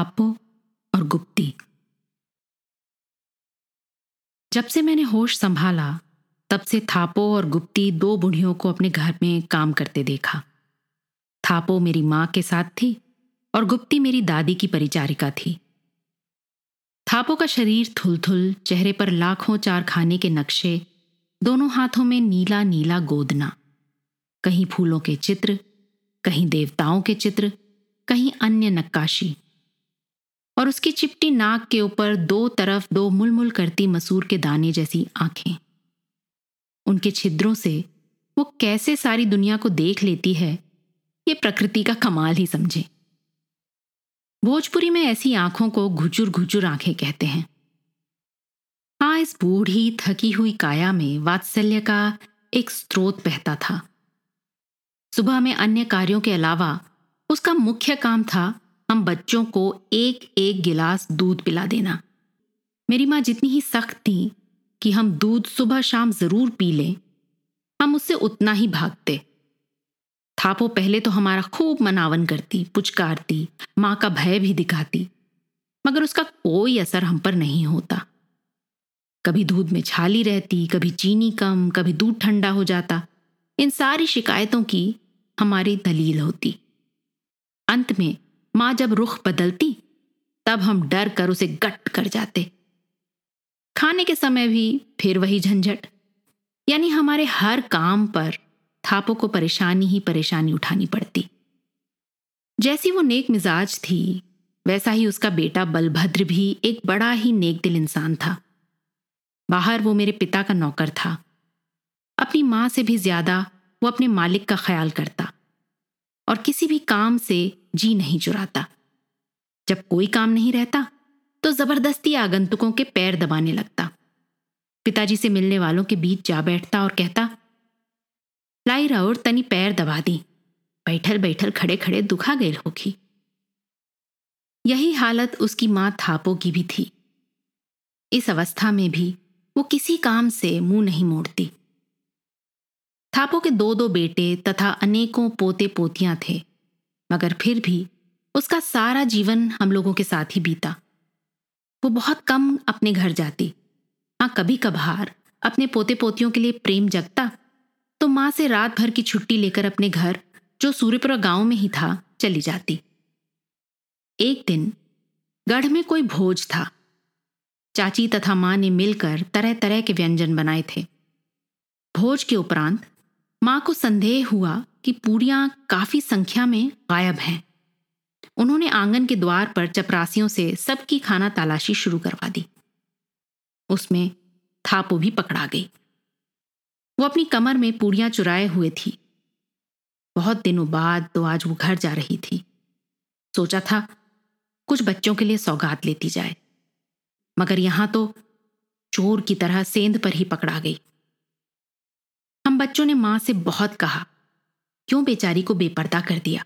थापो और गुप्ती। जब से मैंने होश संभाला, तब से थापो और गुप्ती दो बुढ़ियों को अपने घर में काम करते देखा। थापो मेरी माँ के साथ थी और गुप्ती मेरी दादी की परिचारिका थी। थापो का शरीर थुलथुल, चेहरे पर लाखों चार खाने के नक्शे, दोनों हाथों में नीला नीला गोदना। कहीं फूलों के चित्र, कहीं देवताओं के चित्र, कहीं अन्य नक्काशी। और उसकी चिपटी नाक के ऊपर दो तरफ़ दो मुलमुल करती मसूर के दाने जैसी आँखें। उनके छिद्रों से वो कैसे सारी दुनिया को देख लेती है, ये प्रकृति का कमाल ही समझे। भोजपुरी में ऐसी आँखों को घुचुर घुचुर आँखें कहते हैं। हाँ इस बूढ़ी, थकी हुई काया में वात्सल्य का एक स्रोत बहता था। सुबह में अन्य कार्यों के अलावा उसका मुख्य काम था हम बच्चों को एक एक गिलास दूध पिला देना। मेरी माँ जितनी ही सख्त थी कि हम दूध सुबह शाम ज़रूर पी लें, हम उससे उतना ही भागते। थापो पहले तो हमारा खूब मनावन करती, पुचकारती, माँ का भय भी दिखाती, मगर उसका कोई असर हम पर नहीं होता। कभी दूध में छाली रहती, कभी चीनी कम, कभी दूध ठंडा हो जाता। इन सारी शिकायतों की हमारी दलील होती। अंत में माँ जब रुख बदलती, तब हम डर कर उसे गट कर जाते। खाने के समय भी फिर वही झंझट। यानी हमारे हर काम पर थापों को परेशानी ही परेशानी उठानी पड़ती। जैसी वो नेक मिजाज थी, वैसा ही उसका बेटा बलभद्र भी एक बड़ा ही नेक दिल इंसान था। बाहर वो मेरे पिता का नौकर था। अपनी माँ से भी ज़्यादा वो अपने मालिक का ख्याल करता। और किसी भी काम से जी नहीं चुराता। जब कोई काम नहीं रहता तो ज़बरदस्ती आगंतुकों के पैर दबाने लगता। पिताजी से मिलने वालों के बीच जा बैठता और कहता, लाई राउर, तनी पैर दबा दी। बैठल बैठल खड़े खड़े दुखा गए होगी। यही हालत उसकी माँ थापो की भी थी। इस अवस्था में भी वो किसी काम से मुँह नहीं मोड़ती। थापो के दो दो बेटे तथा अनेकों पोते पोतियाँ थे। मगर फिर भी उसका सारा जीवन हम लोगों के साथ ही बीता। वो बहुत कम अपने घर जाती। हाँ कभी कभार अपने पोते पोतियों के लिए प्रेम जगता तो माँ से रात भर की छुट्टी लेकर अपने घर, जो सूर्यपुरा गाँव में ही था, चली जाती। एक दिन गढ़ में कोई भोज था। चाची तथा माँ ने मिलकर तरह तरह के व्यंजन बनाए थे। भोज के उपरांत माँ को संदेह हुआ कि पूड़ियाँ काफ़ी संख्या में गायब हैं। उन्होंने आँगन के द्वार पर चपरासियों से सबकी खाना तलाशी शुरू करवा दी। उसमें थापो भी पकड़ा गई। वो अपनी कमर में पूड़ियाँ चुराए हुए थी। बहुत दिनों बाद तो आज वो घर जा रही थी। सोचा था, कुछ बच्चों के लिए सौगात लेती जाए। मगर यहाँ तो चोर की तरह सेंध पर ही पकड़ा गई। हम बच्चों ने माँ से बहुत कहा क्यों बेचारी को बेपर्दा कर दिया?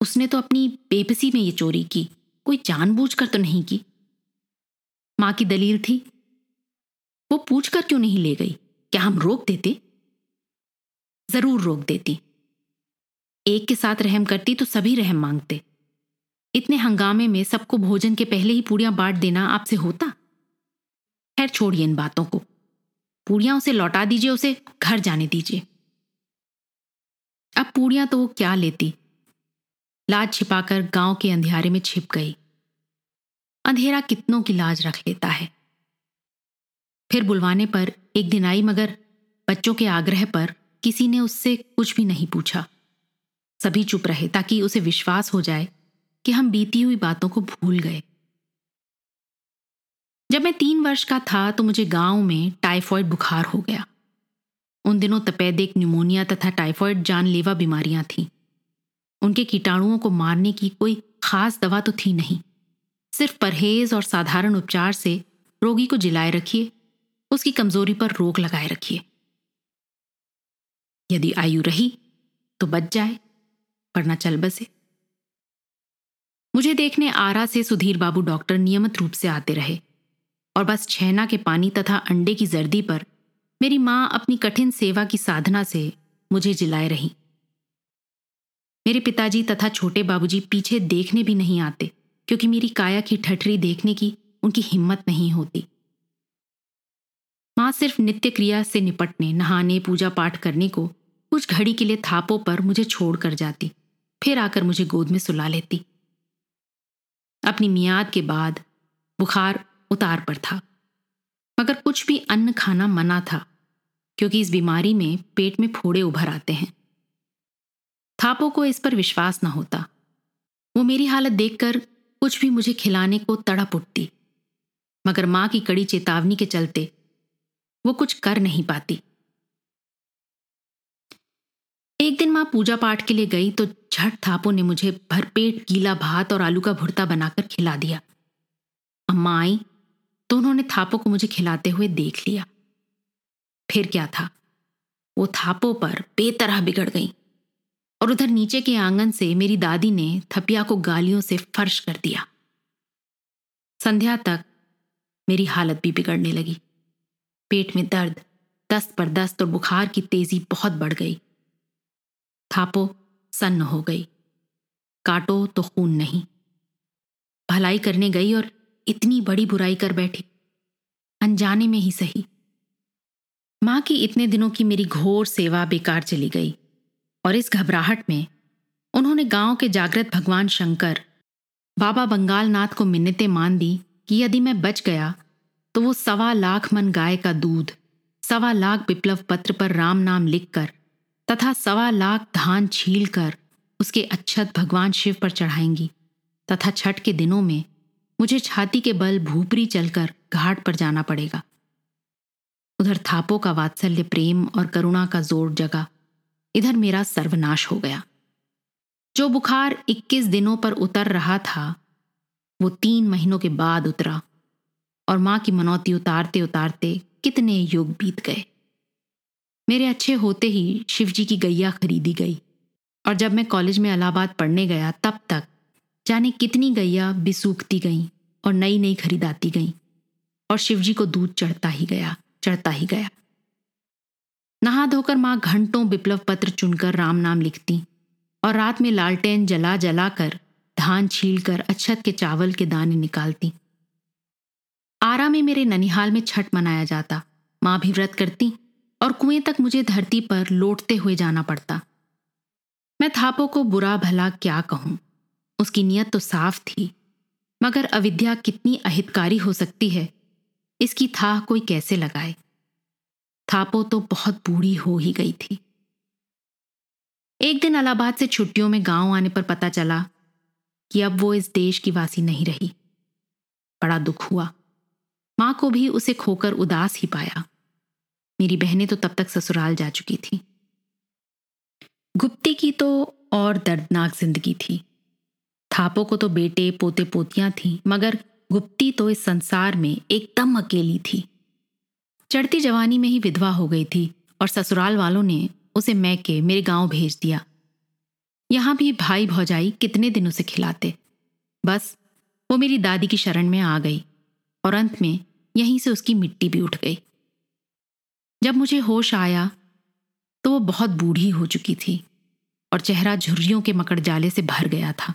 उसने तो अपनी बेबसी में ये चोरी की। कोई जानबूझकर तो नहीं की। माँ की दलील थी। वो पूछकर क्यों नहीं ले गई? क्या हम रोक देते? ज़रूर रोक देती। एक के साथ रहम करती तो सभी रहम मांगते। इतने हंगामे में सबको भोजन के पहले ही पूड़ियाँ बांट देना आपसे होता? खैर, छोड़िए इन बातों को। पूड़ियाँ उसे लौटा दीजिए, उसे घर जाने दीजिए। अब पूड़ियाँ तो वो क्या लेती? लाज छिपाकर गाँव के अंधेरे में छिप गई। अंधेरा कितनों की लाज रख लेता है। फिर बुलवाने पर, एक दिन आई मगर बच्चों के आग्रह पर किसी ने उससे कुछ भी नहीं पूछा। सभी चुप रहे ताकि उसे विश्वास हो जाए कि हम बीती हुई बातों को भूल गए। जब मैं तीन वर्ष का था तो मुझे गाँव में टाइफॉइड बुखार हो गया। उन दिनों तपेदिक न्यूमोनिया तथा टाइफॉइड जानलेवा बीमारियाँ थीं। उनके कीटाणुओं को मारने की कोई खास दवा तो थी नहीं। सिर्फ़ परहेज और साधारण उपचार से रोगी को जिलाए रखिए, उसकी कमज़ोरी पर रोक लगाए रखिए। यदि आयु रही तो बच जाए, वरना चल बसे। मुझे देखने आरा से सुधीर बाबू डॉक्टर नियमित रूप से आते रहे और बस छेना के पानी तथा अंडे की जर्दी पर मेरी माँ अपनी कठिन सेवा की साधना से मुझे जिलाए रही। मेरे पिताजी तथा छोटे बाबूजी पीछे देखने भी नहीं आते, क्योंकि मेरी काया की ठठरी देखने की उनकी हिम्मत नहीं होती। माँ सिर्फ़ नित्य क्रिया से निपटने, नहाने पूजा पाठ करने को कुछ घड़ी के लिए थापों पर मुझे छोड़ कर जाती, फिर आकर मुझे गोद में सुला लेती। अपनी मियाद के बाद बुखार उतार पर था, मगर कुछ भी अन्न खाना मना था। क्योंकि इस बीमारी में पेट में फोड़े उभर आते हैं। थापो को इस पर विश्वास न होता। वो मेरी हालत देखकर कुछ भी मुझे खिलाने को तड़प उठती। मगर माँ की कड़ी चेतावनी के चलते वो कुछ कर नहीं पाती। एक दिन माँ पूजा पाठ के लिए गई तो झट थापो ने मुझे भरपेट गीला भात और आलू का भुर्ता बनाकर खिला दिया। अम्मा आई तो उन्होंने थापो को मुझे खिलाते हुए देख लिया। फिर क्या था? वो थापों पर बेतरह बिगड़ गई और उधर नीचे के आँगन से मेरी दादी ने थपिया को गालियों से फर्श कर दिया। संध्या तक मेरी हालत भी बिगड़ने लगी। पेट में दर्द, दस्त पर दस्त और बुखार की तेज़ी बहुत बढ़ गई। थापो सन्न हो गई। काटो तो खून नहीं। भलाई करने गई और इतनी बड़ी बुराई कर बैठी। अनजाने में ही सही। माँ की इतने दिनों की मेरी घोर सेवा बेकार चली गई और इस घबराहट में उन्होंने गाँव के जागृत भगवान शंकर, बाबा बंगाल नाथ को मिन्नतें मान दी कि यदि मैं बच गया तो वो सवा लाख मन गाय का दूध, सवा लाख विप्लव पत्र पर राम नाम लिखकर तथा सवा लाख धान छील कर उसके अच्छत भगवान शिव पर चढ़ाएँगी तथा छठ के दिनों में मुझे छाती के बल भूपरी चलकर घाट पर जाना पड़ेगा। उधर थापों का वात्सल्य प्रेम और करुणा का ज़ोर जगा। इधर मेरा सर्वनाश हो गया। जो बुखार 21 दिनों पर उतर रहा था, वो तीन महीनों के बाद उतरा और माँ की मनौती उतारते उतारते कितने युग बीत गए। मेरे अच्छे होते ही शिवजी की गैया खरीदी गई और जब मैं कॉलेज में इलाहाबाद पढ़ने गया, तब तक जाने कितनी गैया बिसूखती गई और नई नई खरीदाती गई और शिवजी को दूध चढ़ता ही गया। चढ़ता ही गया। नहा धोकर माँ घंटों विप्लव पत्र चुनकर राम नाम लिखती और रात में लालटेन जला जला कर धान छील कर अच्छत के चावल के दाने निकालती। आरा में मेरे ननिहाल में छठ मनाया जाता। माँ भी व्रत करती और कुएँ तक मुझे धरती पर लौटते हुए जाना पड़ता। मैं थापों को बुरा भला क्या कहूँ? उसकी नीयत तो साफ़ थी, मगर अविद्या कितनी अहितकारी हो सकती है? इसकी था कोई कैसे लगाए? थापो तो बहुत बूढ़ी हो ही गई थी। एक दिन अलाहाबाद से छुट्टियों में गाँव आने पर पता चला कि अब वो इस देश की वासी नहीं रही। बड़ा दुख हुआ। माँ को भी उसे खोकर उदास ही पाया। मेरी बहनें तो तब तक ससुराल जा चुकी थी। गुप्ती की तो और दर्दनाक ज़िंदगी थी। थापो को तो बेटे पोते पोतियाँ थीं, मगर गुप्ती तो इस संसार में एकदम अकेली थी। चढ़ती जवानी में ही विधवा हो गई थी और ससुराल वालों ने उसे मैके मेरे गाँव भेज दिया। यहाँ भी भाई भौजाई कितने दिन उसे खिलाते। बस वो मेरी दादी की शरण में आ गई और अंत में यहीं से उसकी मिट्टी भी उठ गई। जब मुझे होश आया तो वो बहुत बूढ़ी हो चुकी थी और चेहरा झुर्रियों के मकड़जाले से भर गया था।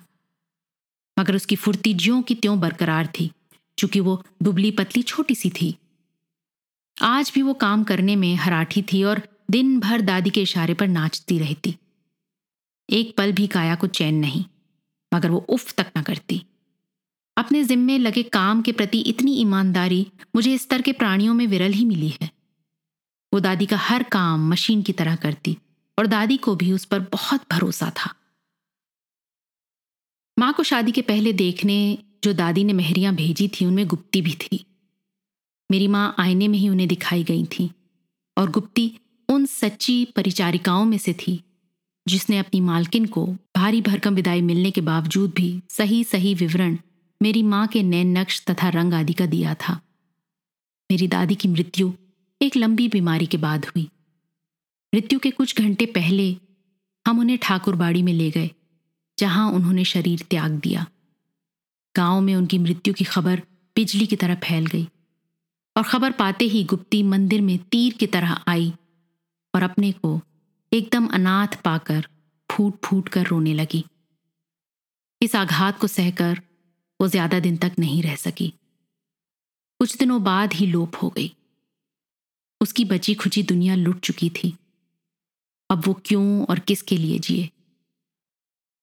मगर उसकी फुर्ती ज्यों की त्यों बरकरार थी, चूँकि वो दुबली पतली छोटी सी थी। आज भी वो काम करने में हराठी थी और दिन भर दादी के इशारे पर नाचती रहती। एक पल भी काया को चैन नहीं, मगर वो उफ तक न करती। अपने जिम्मे लगे काम के प्रति इतनी ईमानदारी मुझे इस तरह के प्राणियों में विरल ही मिली है। वो दादी का हर काम मशीन की तरह करती और दादी को भी उस पर बहुत भरोसा था। माँ को शादी के पहले देखने जो दादी ने मेहरियाँ भेजी थी, उनमें गुप्ती भी थी। मेरी माँ आईने में ही उन्हें दिखाई गई थी और गुप्ती उन सच्ची परिचारिकाओं में से थी, जिसने अपनी मालकिन को भारी भरकम विदाई मिलने के बावजूद भी सही सही विवरण मेरी माँ के नए नक्श तथा रंग आदि का दिया था। मेरी दादी की मृत्यु एक लंबी बीमारी के बाद हुई। मृत्यु के कुछ घंटे पहले हम उन्हें ठाकुरबाड़ी में ले गए। जहाँ उन्होंने शरीर त्याग दिया। गाँव में उनकी मृत्यु की खबर बिजली की तरह फैल गई और खबर पाते ही गुप्ती मंदिर में तीर की तरह आई और अपने को एकदम अनाथ पाकर फूट फूट कर रोने लगी। इस आघात को सहकर वो ज़्यादा दिन तक नहीं रह सकी। कुछ दिनों बाद ही लोप हो गई। उसकी बची खुची दुनिया लुट चुकी थी। अब वो क्यों और किसके लिए जिए?